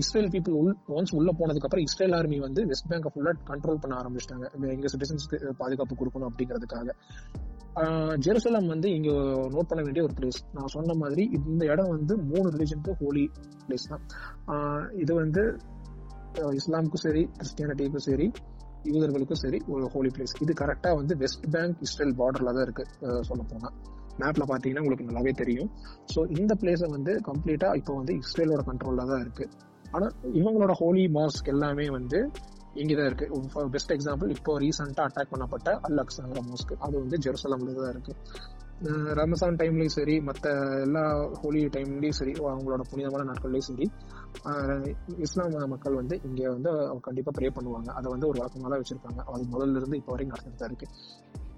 இஸ்ரேல் பீப்புள் உள் ஒன்ஸ் உள்ள போனதுக்கு அப்புறம் இஸ்ரேல் ஆர்மி வந்து வெஸ்ட் பேங்கை ஃபுல்லா கண்ட்ரோல் பண்ண ஆரம்பிச்சிட்டாங்க. எங்க சிட்டிசன்ஸ்க்கு பாதுகாப்பு கொடுக்கணும் அப்படிங்கிறதுக்காக. ஜெருசலம் வந்து இங்க நோட் பண்ண வேண்டிய ஒரு பிளேஸ் நான் சொன்ன மாதிரி இந்த இடம் வந்து மூணு ரிலிஜனுக்கு ஹோலி பிளேஸ் தான். இது வந்து இஸ்லாமுக்கும் சரி கிறிஸ்டியானிட்டிக்கும் சரி யூதர்களுக்கும் சரி ஒரு ஹோலி பிளேஸ் இது கரெக்டா வந்து வெஸ்ட் பேங்க் இஸ்ரேல் பார்டர்ல தான் இருக்கு சொல்ல போனா. மேப்ல பாத்தீங்கன்னா உங்களுக்கு நல்லாவே தெரியும். ஸோ இந்த பிளேஸை வந்து கம்ப்ளீட்டா இப்போ வந்து இஸ்ரேலோட கண்ட்ரோல்ல தான் இருக்கு. ஆனா இவங்களோட ஹோலி மாஸ்க் எல்லாமே வந்து இங்கதான் இருக்கு. பெஸ்ட் எக்ஸாம்பிள் இப்போ ரீசெண்டா அட்டாக் பண்ணப்பட்ட அல் அக்ஸாங்கிற மாஸ்க் அது வந்து ஜெருசலம்ல தான் இருக்கு. ரமசான் டைம்லயும் சரி மத்த எல்லா ஹோலி டைம்லயும் சரி அவங்களோட புனிதமான நாட்கள்லயும் சரி அஹ் இஸ்லாம் மக்கள் வந்து இங்க வந்து கண்டிப்பா ப்ரே பண்ணுவாங்க. அதை வந்து ஒரு வழக்கமாக தான் அது முதல்ல இருந்து இப்போ வரைக்கும் நடந்துட்டு தான் இருக்கு.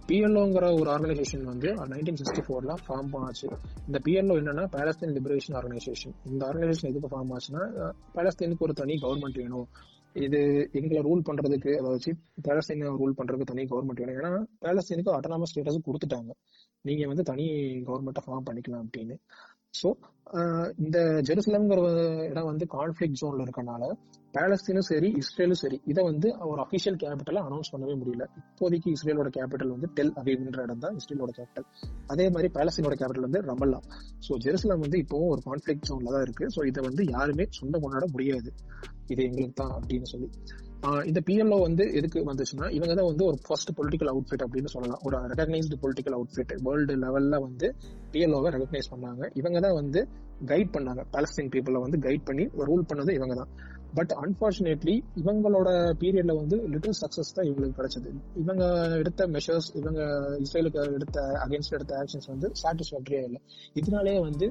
பிஎல்ஓங்கிற ஒரு ஆர்கனைசேஷன் வந்து நைன்டீன் சிக்ஸ்டி ஃபோர்ல ஃபார்ம் ஆச்சு இந்த பிஎல்ஓ என்னன்னா பாலஸ்தீன் லிபரேஷன் ஆர்கனைசேஷன் இந்த ஆர்கனைசேஷன் எதுக்கு ஃபார்ம் ஆச்சுன்னா பாலஸ்தீனுக்கு ஒரு தனி கவர்மெண்ட் வேணும். இது எங்களை ரூல் பண்றதுக்கு அதை வச்சு பாலஸ்தீனை ரூல் பண்றதுக்கு தனி கவர்மெண்ட் வேணும். ஏன்னா பாலஸ்தீனுக்கு அட்டானமஸ் ஸ்டேட்டஸ் கொடுத்துட்டாங்க. நீங்க வந்து தனி கவர்மெண்ட்டை ஃபார்ம் பண்ணிக்கலாம் அப்படின்னு. ஸோ இந்த ஜெருசலம்ங்கிற இடம் வந்து கான்ஃபிளிக் ஜோன்ல இருக்கனால பேலஸ்தீனும் சரி இஸ்ரேலும் சரி இதை வந்து ஒரு அபிஷியல் கேபிட்டலா அனௌன்ஸ் பண்ணவே முடியல. இப்போதைக்கு இஸ்ரேலோட கேபிட்டல் வந்து டெல் அவிவ்ன்ற இடம் தான் இஸ்ரேலோட கேபிட்டல் அதே மாதிரி பேலஸ்தீனோட கேபிட்டல் வந்து ரமல்லா ஸோ ஜெருசலம் வந்து இப்போவும் ஒரு கான்ஃபிளிக் ஜோன்ல தான் இருக்கு. ஸோ இதை வந்து யாருமே சொந்த கொண்டாட முடியாது. இது எங்களுக்கு தான் அப்படின்னு சொல்லி. இந்த பிஎல்ஓ வந்து எதுக்கு வந்துச்சுன்னா இவங்க தான் வந்து ஒரு ஃபர்ஸ்ட் பொலிட்டிக்கல் அவுட்ஃபிட் அப்படின்னு சொல்லலாம். ஒரு ரெகனைஸ்டு பொலிட்டிக்கல் அவுட்ஃபிட் வேர்ல்டு லெவல்ல வந்து பிஎல்ஓவை ரெகனைஸ் பண்ணாங்க. இவங்க தான் வந்து கைட் பண்ணாங்க. பாலஸ்தீன் பீப்புளை வந்து கைட் பண்ணி ரூல் பண்ணது இவங்க தான் பட் அன்பார்ச்சுனேட்லி இவங்களோட பீரியட்ல வந்து லிட்டில் சக்சஸ் தான் இவங்களுக்கு கிடைச்சது. இவங்க எடுத்த மெஷர்ஸ் இவங்க இஸ்ரேலுக்கு எடுத்த அகேன்ஸ்ட் எடுத்த ஆக்ஷன்ஸ் வந்து சாட்டிஸ்ஃபேக்டரியா இல்லை. இதனாலேயே வந்து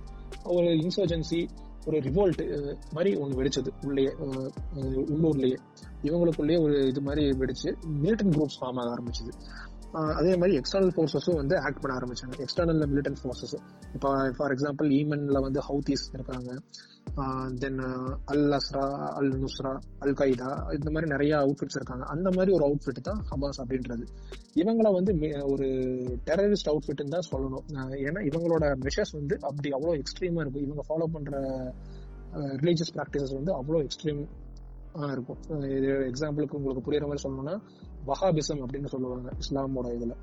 ஒரு இன்சர்ஜென்சி ஒரு ரிவோல்ட் மாதிரி ஒன்று வெடிச்சது. உள்ளே அஹ், உள்ளூர்லயே. இவங்களுக்குள்ளேயே ஒரு இது மாதிரி வெடிச்சு மிலிட்டன் குரூப்ஸ் ஃபார்ம் ஆக ஆரம்பிச்சது. அதே மாதிரி எக்ஸ்டர்னல் ஃபோர்ஸஸும் வந்து ஆக்ட் பண்ண ஆரம்பிச்சாங்க. எக்ஸ்டர்னல் மிலிட்டன் ஃபோர்ஸஸ் இப்போ ஃபார் எக்ஸாம்பிள் ஈமன்ல வந்து ஹவுதீஸ் இருக்காங்க. தென் அல் அஸ்ரா அல் நுஸ்ரா அல் கைதா இந்த மாதிரி நிறைய அவுட்ஃபிட்ஸ் இருக்காங்க. அந்த மாதிரி ஒரு அவுட்ஃபிட் தான் ஹமாஸ் அப்படின்றது. இவங்கள வந்து ஒரு டெரரிஸ்ட் அவுட்ஃபிட்னு தான் சொல்லணும். ஏன்னா இவங்களோட மெஷர்ஸ் வந்து அப்படி அவ்வளோ எக்ஸ்ட்ரீமா இருக்கும். இவங்க ஃபாலோ பண்ற ரிலீஜியஸ் ப்ராக்டிசஸ் வந்து அவ்வளோ எக்ஸ்ட்ரீம் இருக்கும். இது எக்ஸாம்பிளுக்கு உங்களுக்கு புரியுற மாதிரி சொல்லணும்னா வஹாபிசம் அப்படின்னு சொல்லுவாங்க இஸ்லாமோட இதுல.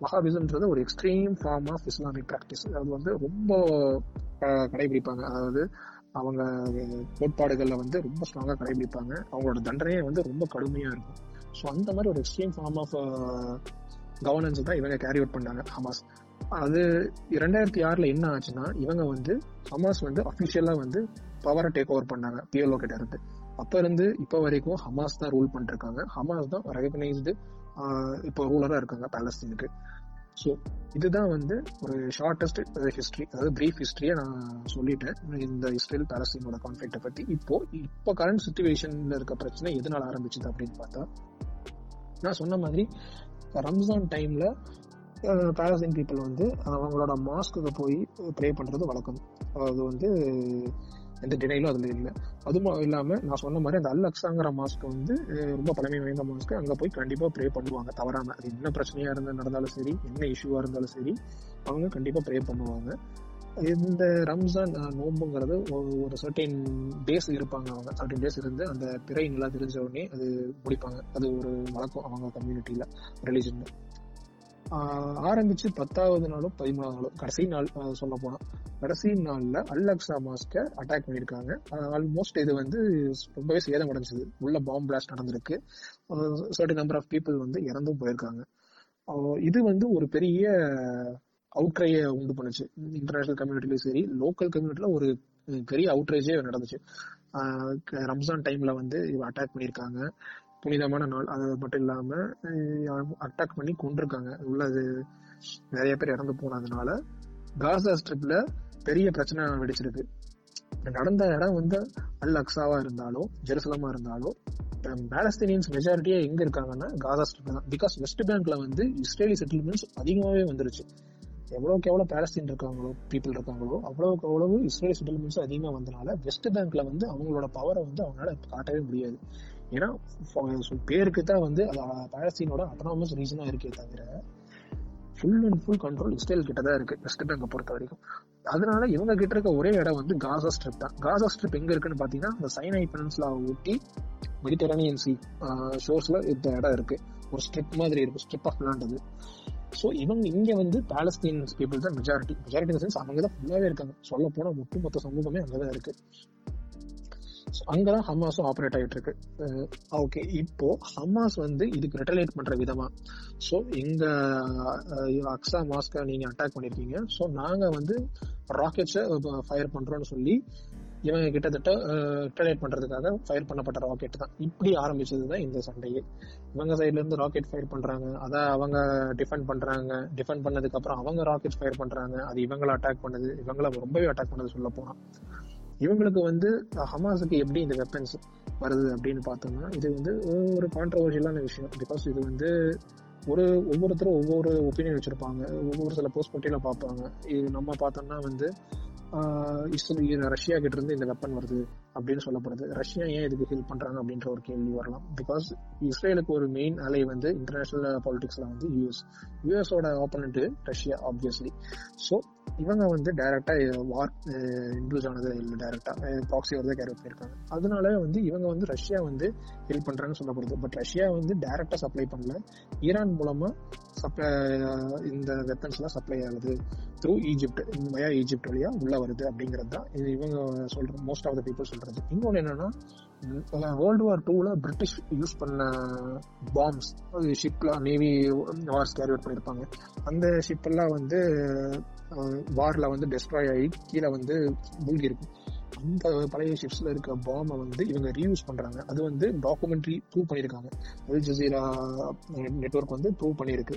வஹாபிசம்ன்றது ஒரு extreme form of Islamic practice அது வந்து ரொம்ப கடைபிடிப்பாங்க. அதாவது அவங்க கோட்பாடுகள்ல வந்து ரொம்ப ஸ்ட்ராங்கா கடைபிடிப்பாங்க. அவங்களோட தண்டனையே வந்து ரொம்ப கடுமையா இருக்கும். ஸோ அந்த மாதிரி ஒரு எக்ஸ்ட்ரீம் ஃபார்ம் ஆஃப் கவர்னன்ஸ் தான் இவங்க கேரி அவுட் பண்ணாங்க ஹமாஸ். அது இரண்டாயிரத்தி ஆறுல என்ன ஆச்சுன்னா இவங்க வந்து ஹமாஸ் வந்து அபிஷியலா வந்து பவரை டேக் ஓவர் பண்ணாங்க பிஎல்ஓ கிட்ட இருந்து. அப்ப இருந்து இப்ப வரைக்கும் ஹமாஸ் தான் ரூல் பண்ணிருக்காங்க ஹமாஸ் தான் ரெகனைஸ்டு இப்போ ரூலரா இருக்காங்க பாலஸ்தீனுக்கு. ஸோ இதுதான் வந்து ஒரு ஷார்டஸ்ட் ஹிஸ்டரி அதாவது பிரீஃப் ஹிஸ்டரியை நான் சொல்லிட்டேன். இந்த இஸ்ரேல் பாலஸ்தீனோட கான்ஃபிளிக்ட பத்தி. இப்போ இப்போ கரண்ட் சுச்சுவேஷன்ல இருக்க பிரச்சனை எதனால ஆரம்பிச்சது அப்படின்னு பார்த்தா நான் சொன்ன மாதிரி ரம்ஜான் டைம்ல பேலஸ்தீன் பீப்புள் வந்து அவங்களோட மாஸ்க்கு போய் ப்ரே பண்றது வழக்கம். அது வந்து எந்த டினைலும் அதுல இல்லை. அதுவும் இல்லாம நான் சொன்ன மாதிரி அந்த அல் அக்ஸாங்கிற மாஸ்க் வந்து ரொம்ப பழமை வாய்ந்த மாஸ்க் அங்க போய் கண்டிப்பா ப்ரே பண்ணுவாங்க. தவறாம. அது என்ன பிரச்சனையா இருந்தா நடந்தாலும் சரி என்ன இஷ்யூவா இருந்தாலும் சரி அவங்க கண்டிப்பா ப்ரே பண்ணுவாங்க. இந்த ரம்ஜான் நோம்புங்கிறது ஒரு- ஒரு சர்டைன் டேஸ் இருப்பாங்க அவங்க. சர்டைன் டேஸ் இருந்து அந்த பிறை நல்லா தெரிஞ்ச உடனே அது முடிப்பாங்க. அது ஒரு வழக்கம் அவங்க கம்யூனிட்டியில ரிலீஜன்ல ஆரம்பிச்சு பத்தாவது நாளும் பதிமூணாவது நாளும் கடைசி நாள் சொல்ல போனா. கடைசி நாள்ல அல் அக்ஸா மாஸ்க அட்டாக் பண்ணிருக்காங்க ஆல்மோஸ்ட் இது வந்து ரொம்பவே சேதம் அடைஞ்சது. உள்ள பாம்பு பிளாஸ்ட் நடந்திருக்கு. சர்டன் நம்பர் ஆஃப் பீப்புள் வந்து இறந்தும் போயிருக்காங்க. இது வந்து ஒரு பெரிய அவுட்ரைய உண்டு பண்ணுச்சு. இன்டர்நேஷனல் கம்யூனிட்டிலயும் சரி லோக்கல் கம்யூனிட்டியில ஒரு பெரிய அவுட்ரேஜே நடந்துச்சு. ரம்ஜான் டைம்ல வந்து இவ அட்டாக் பண்ணியிருக்காங்க. புனிதமான நாள். அது மட்டும் இல்லாம அட்டாக் பண்ணி கொண்டிருக்காங்க உள்ளது நிறைய பேர் இறந்து போனதுனால காசா ஸ்ட்ரிப்ல பெரிய பிரச்சனை வெடிச்சிருக்கு. நடந்த இடம் வந்து அல் அக்ஸாவா இருந்தாலும் ஜெருசலமா இருந்தாலும் பாலஸ்தீனியன்ஸ் மெஜாரிட்டியா எங்க இருக்காங்கன்னா காசா ஸ்ட்ரிப் தான். பிகாஸ் வெஸ்ட் பேங்க்ல வந்து இஸ்ரேலி செட்டில்மெண்ட்ஸ் அதிகமாவே வந்துருச்சு. எவ்வளவுக்கு எவ்வளவு பாலஸ்தீன் இருக்காங்களோ பீப்புள் இருக்காங்களோ அவ்வளவுக்கு அவ்வளவு இஸ்ரேலி செட்டில்மெண்ட்ஸ் அதிகமா வந்தனால வெஸ்ட் பேங்க்ல வந்து அவங்களோட பவரை வந்து அவங்களால காட்டவே முடியாது. ஏன்னா பேருக்கு தான் வந்து அது பாலஸ்தீனோட அட்டானமஸ் இருக்கே தவிர full and full control Israel கிட்ட தான் இருக்கு வெஸ்ட் பேங்கை பொறுத்த வரைக்கும். அதனால இவங்க கிட்ட இருக்க ஒரே இடம் வந்து காசா ஸ்ட்ரிப் தான். காசா ஸ்ட்ரிப் எங்க இருக்குன்னு பாத்தீங்கன்னா இந்த சைனை பெனன்ஸ்லாவை ஊட்டி மெடிட்டரேனியன் சி ஷோர்ஸ்ல இந்த இடம் இருக்கு. ஒரு ஸ்ட்ரிப் மாதிரி இருக்கு ஸ்ட்ரிப் ஆஃப் லேண்ட் அது. ஸோ இவங்க இங்க வந்து பாலஸ்தீன் பீப்புள் தான் மெஜாரிட்டி மெஜாரிட்டி சென்ஸ் அவங்க தான் ஃபுல்லாவே இருக்காங்க. சொல்ல போனா ஒட்டுமொத்த சமூகமே அங்கதான் இருக்கு. அங்கதான் ஹமாஸும் ஆப்ரேட் ஆகிட்டு இருக்கு ஓகே இப்போ ஹமாஸ் வந்து இதுக்கு ரிட்டலேட் பண்ற விதமா. ஸோ எங்க அக்ஸா மாஸ்க நீங்க அட்டாக் பண்ணிருக்கீங்க. ஸோ நாங்க வந்து ராக்கெட்ஸை ஃபயர் பண்றோம்னு சொல்லி இவங்க கிட்டத்தட்ட ரிட்டலேட் பண்றதுக்காக ஃபயர் பண்ணப்பட்ட ராக்கெட் தான். இப்படி ஆரம்பிச்சது தான் இந்த சண்டையே. இவங்க சைட்ல இருந்து ராக்கெட் ஃபயர் பண்றாங்க. அதை அவங்க டிஃபெண்ட் பண்றாங்க. டிஃபெண்ட் பண்ணதுக்கு அப்புறம் அவங்க ராக்கெட் ஃபயர் பண்றாங்க. அது இவங்களை அட்டாக் பண்ணுது. இவங்களை ரொம்பவே அட்டாக் பண்ணது சொல்ல போனா. இவங்களுக்கு வந்து ஹமாஸுக்கு எப்படி இந்த வெப்பன்ஸ் வருது அப்படின்னு பார்த்தோம்னா இது வந்து ஒரு கான்ட்ரவர்ஷியலான விஷயம். பிகாஸ் இது வந்து ஒரு ஒவ்வொருத்தரும் ஒவ்வொரு ஒப்பீனியன் வச்சிருப்பாங்க. ஒவ்வொரு சில போஸ்ட் பட்டியல பார்ப்பாங்க. இது நம்ம பார்த்தோம்னா வந்து இஸ்ரேல் ரஷ்யா கிட்ட இருந்து இந்த வெப்பன் வருது அப்படின்னு சொல்லப்படுது. ரஷ்யா ஏன் இதுக்கு ஹெல்ப் பண்றாங்க அப்படின்ற ஒரு கேள்வி வரலாம். பிகாஸ் இஸ்ரேலுக்கு ஒரு மெயின் அலை வந்து இன்டர்நேஷனல் பாலிடிக்ஸ்ல வந்து யூஎஸ் யூஎஸோட ஆப்போனண்ட் ரஷ்யா ஆப்வியஸ்லி ஸோ இவங்க வந்து டைரக்டா வார் இன்க்ளூஸ் ஆனது இல்லை டைரக்டா ப்ராக்சி வரதை கேரி பண்ணியிருக்காங்க அதனால வந்து இவங்க வந்து ரஷ்யா வந்து ஹெல்ப் பண்றாங்கன்னு சொல்லப்படுது. பட் ரஷ்யா வந்து டைரக்டா சப்ளை பண்ணல. ஈரான் மூலமா சப்ளை இந்த வெப்பன்ஸ் எல்லாம் சப்ளை ஆகுது. த்ரூ ஈஜிப்ட் வயா ஈஜிப்ட் வழியா உள்ள வருது அப்படிங்கிறது தான். இது இவங்க சொல்ற மோஸ்ட் ஆஃப் த பீப்புள் சொல்றது. இன்னொன்று என்னன்னா வேர்ல்டு வார் டூல பிரிட்டிஷ் யூஸ் பண்ண பாம்ஸ் ஷிப்ல நேவி வார்ஸ் கேரி அவுட் பண்ணிருப்பாங்க. அந்த ஷிப்பெல்லாம் வந்து வார்ல வந்து டெஸ்ட்ராய் ஆகி கீழே வந்து மூழ்கி இருக்கும் அந்த பழைய ஷிப்ஸ்ல இருக்க பாம்பை வந்து இவங்க ரீயூஸ் பண்றாங்க. அது வந்து டாக்குமெண்ட்ரி ப்ரூவ் பண்ணியிருக்காங்க அல் ஜசீரா நெட்ஒர்க் வந்து ப்ரூவ் பண்ணியிருக்கு.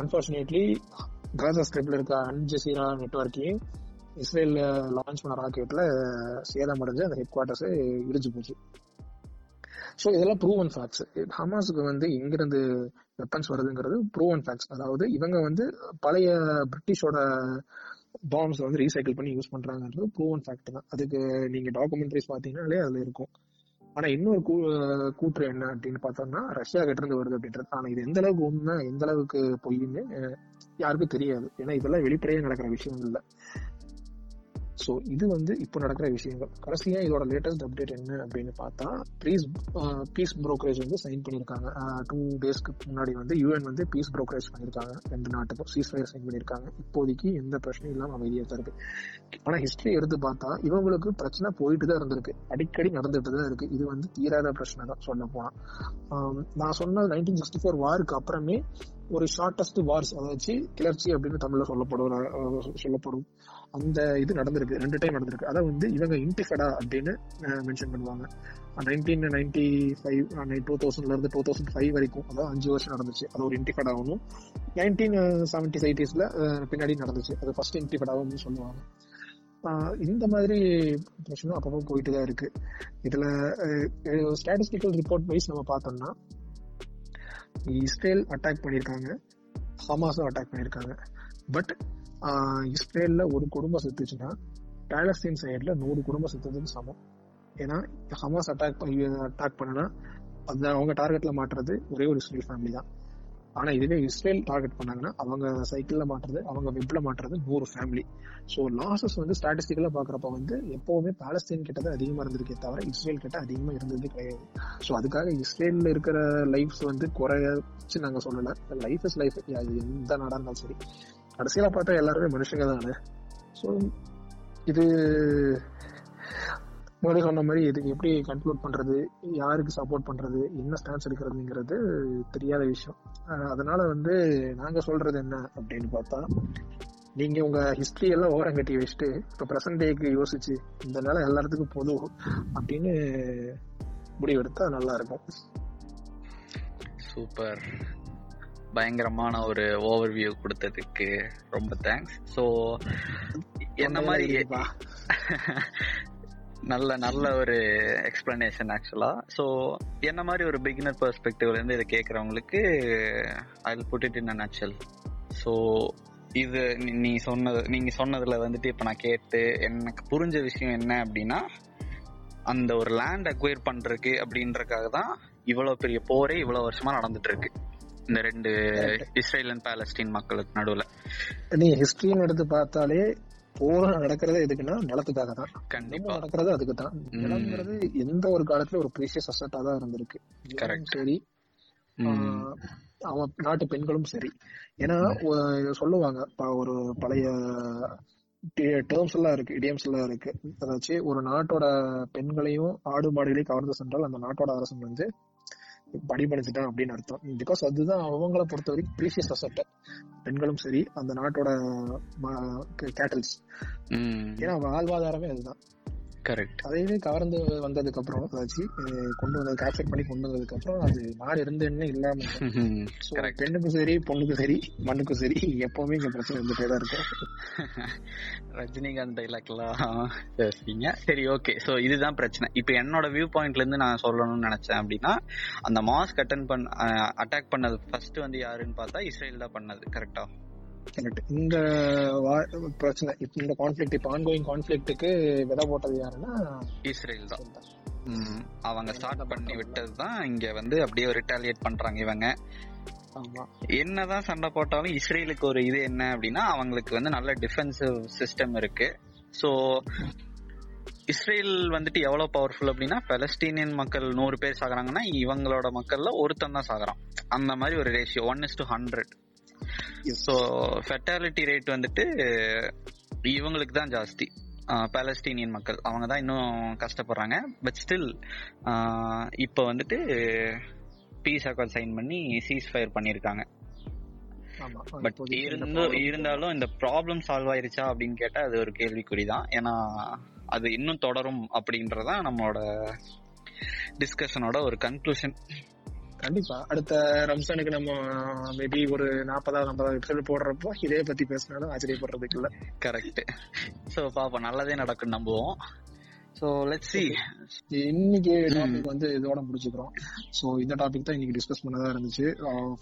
அன்பார்ச்சுனேட்லி காசா ஸ்கிரிப்ட்ல இருக்க அல் ஜசீரா நெட்ஒர்க்கையும் இஸ்ரேல் லான்ச் பண்ண ராக்கெட்ல சேதம் அடைஞ்சு அந்த ஹெட் குவார்டர்ஸ் இடிஞ்சு போச்சு. ஸோ இதெல்லாம் ப்ரூவன் ஃபேக்ட்ஸ் ஹமாஸுக்கு வந்து எங்கிருந்து வெப்பன்ஸ் வருதுங்கிறது ப்ரூவன் ஃபேக்ட்ஸ் அதாவது இவங்க வந்து பழைய பிரிட்டிஷோட பாம்ஸ் வந்து ரீசைக்கிள் பண்ணி யூஸ் பண்றாங்கன்றது ப்ரூவன் ஃபேக்ட் தான். அதுக்கு நீங்க டாக்குமெண்ட்ரிஸ் பாத்தீங்கன்னாலே அதுல இருக்கும். ஆனா இன்னொரு கூ- கூற்று என்ன அப்படின்னு பார்த்தோம்னா ரஷ்யா கிட்ட இருந்து வருது அப்படின்றது. ஆனா இது எந்த அளவுக்கு உண்மை எந்த அளவுக்கு பொய்ன்னு யாருக்கும் தெரியாது. ஏன்னா இதெல்லாம் வெளிப்படையா நடக்கிற விஷயம் இல்லை. ஸோ இது வந்து இப்போ நடக்கிற விஷயங்கள். கடைசியாக இதோட லேட்டஸ்ட் அப்டேட் என்ன அப்படின்னு பார்த்தா பீஸ் பீஸ் புரோக்கரேஜ் வந்து சைன் பண்ணியிருக்காங்க. டூ டேஸ்க்கு முன்னாடி வந்து யூஎன் வந்து பீஸ் புரோக்கரேஜ் பண்ணியிருக்காங்க. ரெண்டு நாட்டுக்கும் சீஸ்ஃபயர் சைன் பண்ணியிருக்காங்க. இப்போதைக்கு எந்த பிரச்சனையும் இல்லாமல் அமைதியாக தருது ஆனால் ஹிஸ்டரி எடுத்து பார்த்தா இவங்களுக்கு பிரச்சனை போயிட்டு தான் இருந்திருக்கு. அடிக்கடி நடந்துட்டு தான் இருக்கு. இது வந்து தீராத பிரச்சனை தான் சொல்ல போனால் நான் சொன்ன நைன்டீன் சிக்ஸ்டி ஃபோர் வாருக்கு அப்புறமே ஒரு ஷார்டஸ்ட் வார்ஸ் அதாச்சு கிளர்ச்சி அப்படின்னு தமிழ்ல சொல்லப்படும் சொல்லப்படும். அந்த இது நடந்திருக்கு ரெண்டு டைம் நடந்திருக்கு. அதை வந்து இவங்க இன்டிஃபடா அப்படின்னு மென்ஷன் பண்ணுவாங்க. நைன்டீன் நைன்டி ஃபைவ் டூ தௌசண்ட்ல இருந்து டூ தௌசண்ட் ஃபைவ் வரைக்கும் அதாவது அஞ்சு வருஷம் நடந்துச்சு. அது ஒரு இன்டிஃபெடாவும் நைன்டீன் செவன்டி எயிட்டிஸ்ல பின்னாடி நடந்துச்சு. அது ஃபர்ஸ்ட் இன்டிஃபடாவும் சொல்லுவாங்க. இந்த மாதிரி பிரச்சனை அப்பப்போ போயிட்டு தான் இருக்கு. இதுல ஸ்டாட்டிஸ்டிக்கல் ரிப்போர்ட் வைஸ் நம்ம பார்த்தோம்னா இஸ்ரேல் அட்டாக் பண்ணியிருக்காங்க. ஹமாஸும் அட்டாக் பண்ணியிருக்காங்க. பட் இஸ்ரேல்ல ஒரு குடும்பம் செத்துச்சுன்னா பேலஸ்தீன் சைடில் நூறு குடும்பம் செத்துறதுக்கு சமம். ஏன்னா ஹமாஸ் அட்டாக் அட்டாக் பண்ணனா அந்த அவங்க டார்கெட்ல மாட்டுறது ஒரே ஒரு இஸ்ரேல் ஃபேமிலி தான். ஆனா இதுவே இஸ்ரேல் டார்கெட் பண்ணாங்கன்னா அவங்க சைக்கிள்ல மாட்டுறது அவங்க வெப்ல மாட்டுறது நூறு ஃபேமிலி ஸோ லாசஸ் வந்து ஸ்டாட்டிஸ்டிக்கலா பாக்குறப்ப வந்து எப்பவுமே பாலஸ்தீன் கிட்ட தான் அதிகமா இருந்திருக்கே தவிர இஸ்ரேல் கிட்ட அதிகமா இருந்தது கிடையாது. ஸோ அதுக்காக இஸ்ரேல்ல இருக்கிற லைஃப்ஸ் வந்து குறையச்சு நாங்க சொல்லல. லைஃப் இஸ் லைஃப் எந்த நாடா இருந்தாலும் சரி. கடைசியில பார்த்தா எல்லாருமே மனுஷங்க தானே. ஸோ இது முன்னாடி சொன்ன மாதிரி இதுக்கு எப்படி கன்க்ளூட் பண்றது யாருக்கு சப்போர்ட் பண்றது என்ன ஸ்டான்ஸ் எடுக்கிறதுங்கிறது தெரியாத விஷயம். அதனால வந்து நாங்க சொல்றது என்ன அப்படின்னு பார்த்தா நீங்க உங்க ஹிஸ்டரி எல்லாம் ஓரம் கட்டி வச்சுட்டு இப்ப பிரசன்ட் டேக்கு யோசிச்சு இந்த நிலை எல்லாத்துக்கும் பொது அப்படின்னு முடிவெடுத்தா நல்லா இருக்கும்.
சூப்பர். பயங்கரமான ஒரு ஓவர்வியூ கொடுத்ததுக்கு ரொம்ப தேங்க்ஸ் ஸோ என்ன மாதிரி. நல்ல நல்ல ஒரு எக்ஸ்பிளனேஷன் ஆக்சுவலா ஸோ என்ன மாதிரி ஒரு பிகினர் பெர்ஸ்பெக்டிவ்ல இருந்து இதை கேட்குறவங்களுக்கு I put it in nutshell so இது நீ- சொன்னது நீங்க சொன்னதுல வந்துட்டு இப்ப நான் கேட்டு எனக்கு புரிஞ்ச விஷயம் என்ன அப்படின்னா அந்த ஒரு லேண்ட் அக்வயர் பண்றதுக்கு அப்படின்றதுக்காக தான் இவ்வளவு பெரிய போரே இவ்வளவு வருஷமா நடந்துட்டு இருக்கு. இந்த ரெண்டு இஸ்ரேல் அண்ட் பாலஸ்டீன் மக்களுக்கு நடுவுல.
நீ ஹிஸ்டரின்னு எடுத்து பார்த்தாலே போர் நடக்கிறதே எதுக்குன்னா நிலத்துக்காக தான்.
கண்டிப்பா.
நடக்கிறது அதுக்கு தான். நிலம்ங்கிறது எந்த ஒரு காலத்துல ஒரு ப்ரீஷியஸ் அசட்டா தான் இருந்திருக்கு. சரி அவன் நாட்டு பெண்களும் சரி. ஏன்னா சொல்லுவாங்க ஒரு பழைய டேர்ம்ஸ் எல்லாம் இருக்கு இடியம்ஸ் எல்லாம் இருக்கு. அதாச்சும் ஒரு நாட்டோட பெண்களையும் ஆடு மாடுகளையும் கவர்ந்து சென்றால் அந்த நாட்டோட அரசன் வந்து படிபடிச்சுட்டான் அப்படின்னு அர்த்தம். பிகாஸ் அதுதான் அவங்கள பொறுத்த வரைக்கும் ப்ரீசியஸ் அசெட் பெண்களும் சரி அந்த நாட்டோட கேட்டல்ஸ் ஏன்னா வாழ்வாதாரமே அதுதான்.
கரெக்ட்
அதையுமே கவர்ந்து வந்ததுக்கு அப்புறம் அதாச்சு கொண்டு வந்தது கேப்சர் பண்ணி கொண்டு வந்ததுக்கு அப்புறம் அது நாடு இருந்த என்ன இல்லாம. பெண்ணுக்கும் சரி பொண்ணுக்கும் சரி மண்ணுக்கும் சரி எப்பவுமே இங்க பிரச்சனை இருந்துட்டே தான் இருக்கும்.
ரஜினிகாந்த் டைலாக்லாம் பேசுறீங்க. சரி ஓகே சோ இதுதான் பிரச்சனை. இப்போ என்னோட வியூ பாயிண்ட்ல இருந்து நான் சொல்லணும்னு நினைச்சேன் அப்படின்னா அந்த மாஸ்க் அட்டன் பண்ண அட்டாக் பண்ணது ஃபர்ஸ்ட் வந்து யாருன்னு பார்த்தா இஸ்ரேல் தான் பண்ணது. கரெக்டா
கரெக்ட் இந்த பிரச்சனை இந்த கான்ஃபிளிக்ட் இப்ப ஆன்கோயிங் கான்ஃபிளிக்ட்டுக்கு விதை போட்டது யாருன்னா
இஸ்ரேல் தான். அவங்க ஸ்டார்ட் பண்ணி விட்டது தான் இங்க வந்து அப்படியே ரிட்டாலியேட் பண்றாங்க இவங்க. என்னதான் சண்டை போட்டாலும் இஸ்ரேலுக்கு ஒரு இது என்ன அப்படின்னா அவங்களுக்கு வந்து நல்ல டிஃபென்சிவ் சிஸ்டம் இருக்கு. சோ இஸ்ரேல் வந்துட்டு எவ்வளவு பவர்ஃபுல் அப்படின்னா பலஸ்தீனியன் மக்கள் நூறு பேர் சாகுறாங்கன்னா இவங்களோட மக்கள்ல ஒருத்தன் தான் சாகுறான். அந்த மாதிரி ஒரு ratio one is to hundred so fatality rate வந்துட்டு இவங்களுக்கு தான் ஜாஸ்தி. பாலஸ்தீனியன் மக்கள். அவங்க தான் இன்னும் கஷ்டப்படுறாங்க. பட் ஸ்டில் இப்போ வந்துட்டு பீஸ் அக்கார்ட் சைன் பண்ணி சீஸ் ஃபயர் பண்ணியிருக்காங்க பட் இருந்தாலும் இந்த ப்ராப்ளம் சால்வ் ஆயிருச்சா அப்படின்னு கேட்டா அது ஒரு கேள்விக்குறி தான். ஏன்னா அது இன்னும் தொடரும் அப்படின்றதான் நம்மளோட டிஸ்கஷனோட ஒரு கன்க்ளூஷன்
கண்டிப்பா. அடுத்த ரம்ஜானுக்கு நம்ம மேபி ஒரு நாற்பதாவது ஐம்பதாவது எபிசோட் போடுறப்போ இதே பத்தி பேசினாலும் ஆச்சரியப்படுறதுக்கு இல்ல
கரெக்ட் ஸோ பாப்போம். நல்லதே நடக்கும் நம்புவோம். ஸோ லெட் சி
இன்னைக்கு டாபிக் வந்து இதோட முடிச்சுக்கிறோம். சோ இந்த டாபிக் தான் இன்னைக்கு டிஸ்கஸ் பண்ணதா இருந்துச்சு.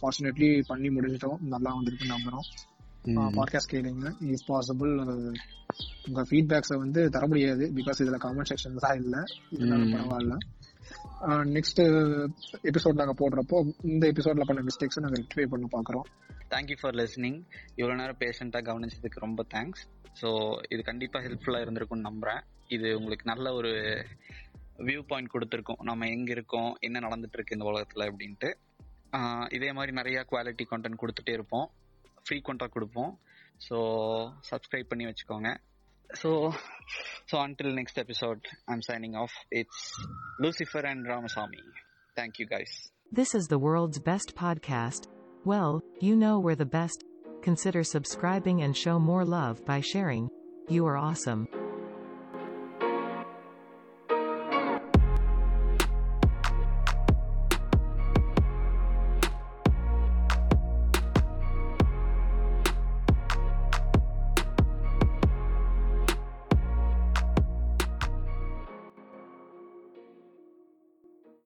ஃபார்ச்சுனேட்லி பண்ணி முடிஞ்சிட்டோம் நல்லா வந்திருக்கு நம்புறோம். பாட்காஸ்ட் கேளுங்க. இஃப் பாசிபிள் உங்க ஃபீட்பேக்ஸை வந்து தர முடியாது. பிகாஸ் இதுல கமெண்ட் செக்ஷன் தான் இல்ல. இருந்தாலும். பரவாயில்ல. நெக்ஸ்ட் எபிசோட் நாங்க போடுறப்போ இந்த எபிசோட்ல பண்ண மிஸ்டேக்ஸ் நாங்க ரெக்டிஃபை பண்ண பாக்குறோம்.
தேங்க்யூ ஃபார் லிஸ்னிங் இவ்வளோ நேரம் பேஷண்ட்டாக கவனிச்சதுக்கு ரொம்ப தேங்க்ஸ் ஸோ இது கண்டிப்பாக ஹெல்ப்ஃபுல்லாக இருந்திருக்கும்னு நம்புகிறேன் இது உங்களுக்கு நல்ல ஒரு வியூ பாயிண்ட் கொடுத்துருக்கோம். நம்ம எங்கே இருக்கோம் என்ன நடந்துட்டு இருக்கு இந்த உலகத்தில் அப்படின்ட்டு. இதே மாதிரி நிறைய குவாலிட்டி கான்டென்ட் கொடுத்துட்டே இருப்போம். ஃப்ரீக்வெண்ட்டாக கொடுப்போம். ஸோ சப்ஸ்கிரைப் பண்ணி வச்சுக்கோங்க. So, so until next episode, I'm signing off. It's Lucifer and Ramasamy. Thank you guys.
This is the world's best podcast. Well, you know we're the best. Consider subscribing and show more love by sharing. You are awesome.